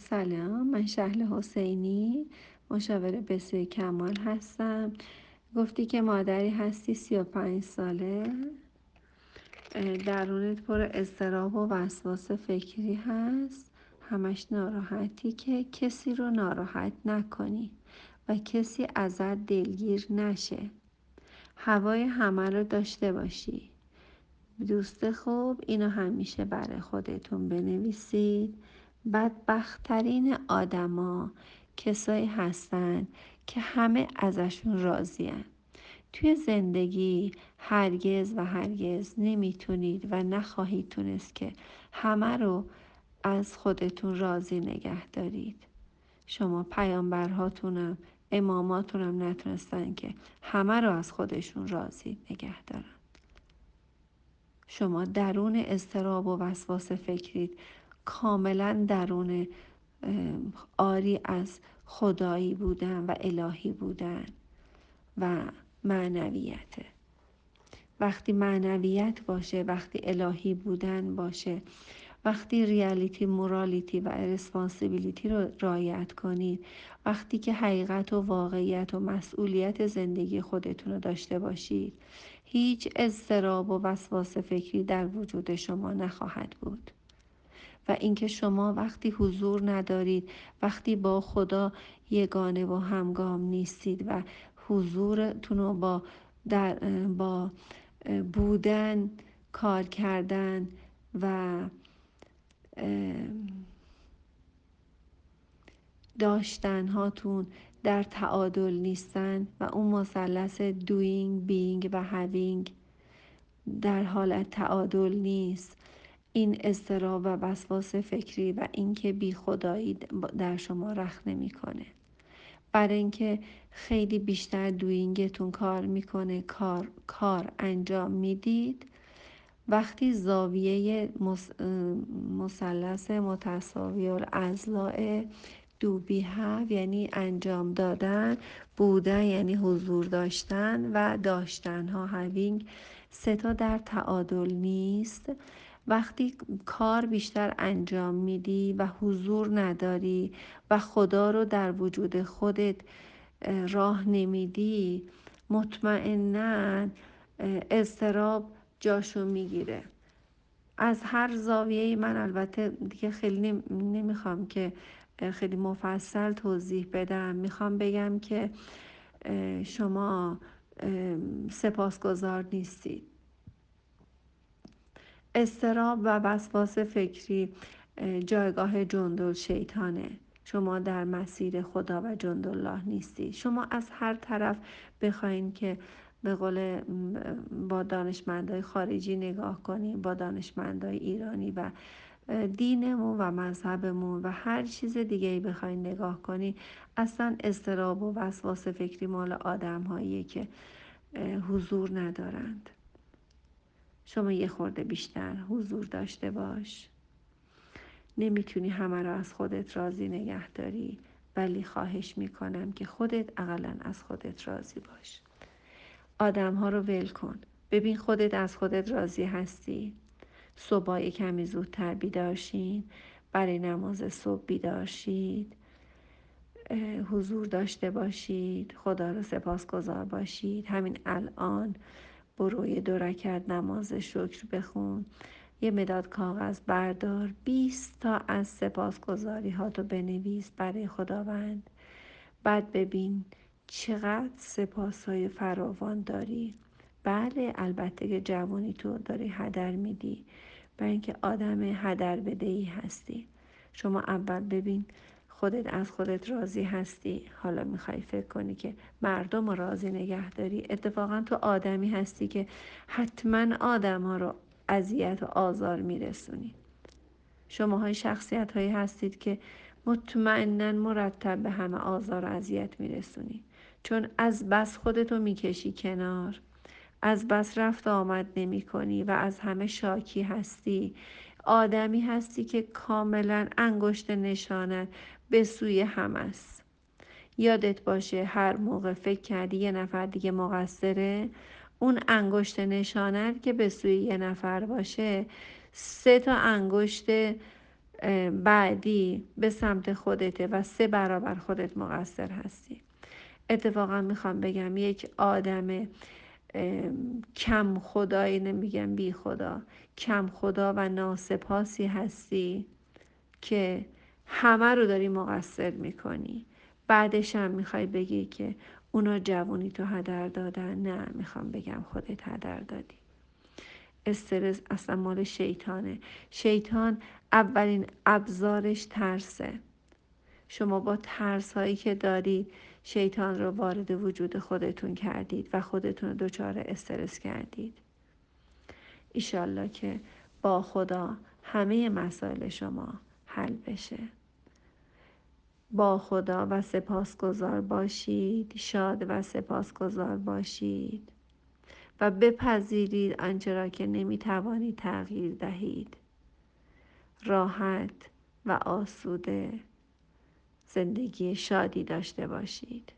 سلام من شهل حسینی مشاور بسیار کمال هستم. گفتی که مادری هستی سی و پنج ساله. درونت پر استراب و وسواس فکری هست. همش ناراحتی که کسی رو ناراحت نکنی و کسی ازت دلگیر نشه. هوای همه رو داشته باشی. دوست خوب اینو همیشه برای خودتون بنویسید. بدبختترین آدما کسایی هستن که همه ازشون راضیان. توی زندگی هرگز و هرگز نمی‌تونید و نخواهید تونست که همه رو از خودتون راضی نگه دارید. شما پیامبرهاتونم اماماتونم نتونستن که همه رو از خودشون راضی نگه دارن. شما درون استراب و وسواس فکرید کاملا درون آری از خدایی بودن و الهی بودن و معنویته وقتی معنویت باشه وقتی الهی بودن باشه وقتی ریالیتی مورالیتی و رسپانسیبیلیتی رو رایت کنید وقتی که حقیقت و واقعیت و مسئولیت زندگی خودتون رو داشته باشید هیچ اضطراب و وسواس فکری در وجود شما نخواهد بود. اینکه شما وقتی حضور ندارید وقتی با خدا یگانه و همگام نیستید و حضورتون رو با, در با بودن کار کردن و داشتن هاتون در تعادل نیستن و اون مثلث دوینگ بینگ و هاوینگ در حالت تعادل نیست. این اضطراب و وسواس فکری و اینکه بی خدایی در شما رخ نمی‌کنه. برای اینکه خیلی بیشتر دوینگتون کار می‌کنه کار کار انجام می‌دید. وقتی زاویه مثلث متساوی الاضلاع دوبی ها یعنی انجام دادن بودن یعنی حضور داشتن و داشتن ها هاوینگ سه تا در تعادل نیست. وقتی کار بیشتر انجام میدی و حضور نداری و خدا رو در وجود خودت راه نمیدی مطمئنا اضطراب جاشو می‌گیره. از هر زاویه من البته دیگه خیلی نمی‌خوام که خیلی مفصل توضیح بدم. می‌خوام بگم که شما سپاسگزار نیستید. استراب و وسواس فکری جایگاه جندل شیطانه. شما در مسیر خدا و جندالله نیستی. شما از هر طرف بخواین که به قول با دانشمندای خارجی نگاه کنیم با دانشمندای ایرانی و دینمون و مذهبمون و هر چیز دیگه ای بخواین نگاه کنی اصلا استراب و وسواس فکری مال آدم هایی که حضور ندارند. شما یه خورده بیشتر حضور داشته باش. نمی‌تونی همه را از خودت راضی نگه داری ولی خواهش می‌کنم که خودت اقلا از خودت راضی باش. آدم ها رو ول کن. ببین خودت از خودت راضی هستی. صبح کمی زودتر بیدارشین برای نماز صبح بیدارشید حضور داشته باشید. خدا رو سپاسگزار باشید. همین الان بروی دو رکت نماز شکر بخون. یه مداد کاغذ بردار. 20 تا از سپاسگزاری ها تو بنویس برای خداوند. بعد ببین چقدر سپاس های فراوان داری. بله البته که جوانی تو داری هدر میدی. برای اینکه آدم هدر بدهی هستی. شما اول ببین خودت از خودت راضی هستی؟ حالا می‌خوای فکر کنی که مردم رو راضی نگه داری؟ اتفاقا تو آدمی هستی که حتما آدم ها رو اذیت و آزار میرسونی. شما های شخصیت هایی هستید که مطمئنا مرتب به همه آزار و اذیت میرسونی. چون از بس خودتو می‌کشی کنار. از بس رفت آمد نمی کنی و از همه شاکی هستی. آدمی هستی که کاملا انگشت نشانت به سوی هم است. یادت باشه هر موقع فکر کردی یه نفر دیگه مقصره اون انگشت نشانت که به سوی یه نفر باشه سه تا انگشت بعدی به سمت خودته و سه برابر خودت مقصر هستی. اتفاقا می‌خوام بگم یک آدم کم خدایی نمیگم بی خدا. کم خدا و ناسپاسی هستی که همه رو داری مقصر می‌کنی. بعدش هم می‌خوای بگی که اونا جوونی تو هدر دادن. نه می‌خوام بگم خودت هدر دادی. استرس اصلا مال شیطانه. شیطان اولین ابزارش ترسه. شما با ترس هایی که دارید شیطان رو وارد وجود خودتون کردید و خودتون رو دچار استرس کردید. ایشالله که با خدا همه مسائل شما حل بشه. با خدا و سپاسگزار باشید شاد و سپاسگزار باشید و بپذیرید آنچه را که نمی توانید تغییر دهید. راحت و آسوده زندگی شادی داشته باشید.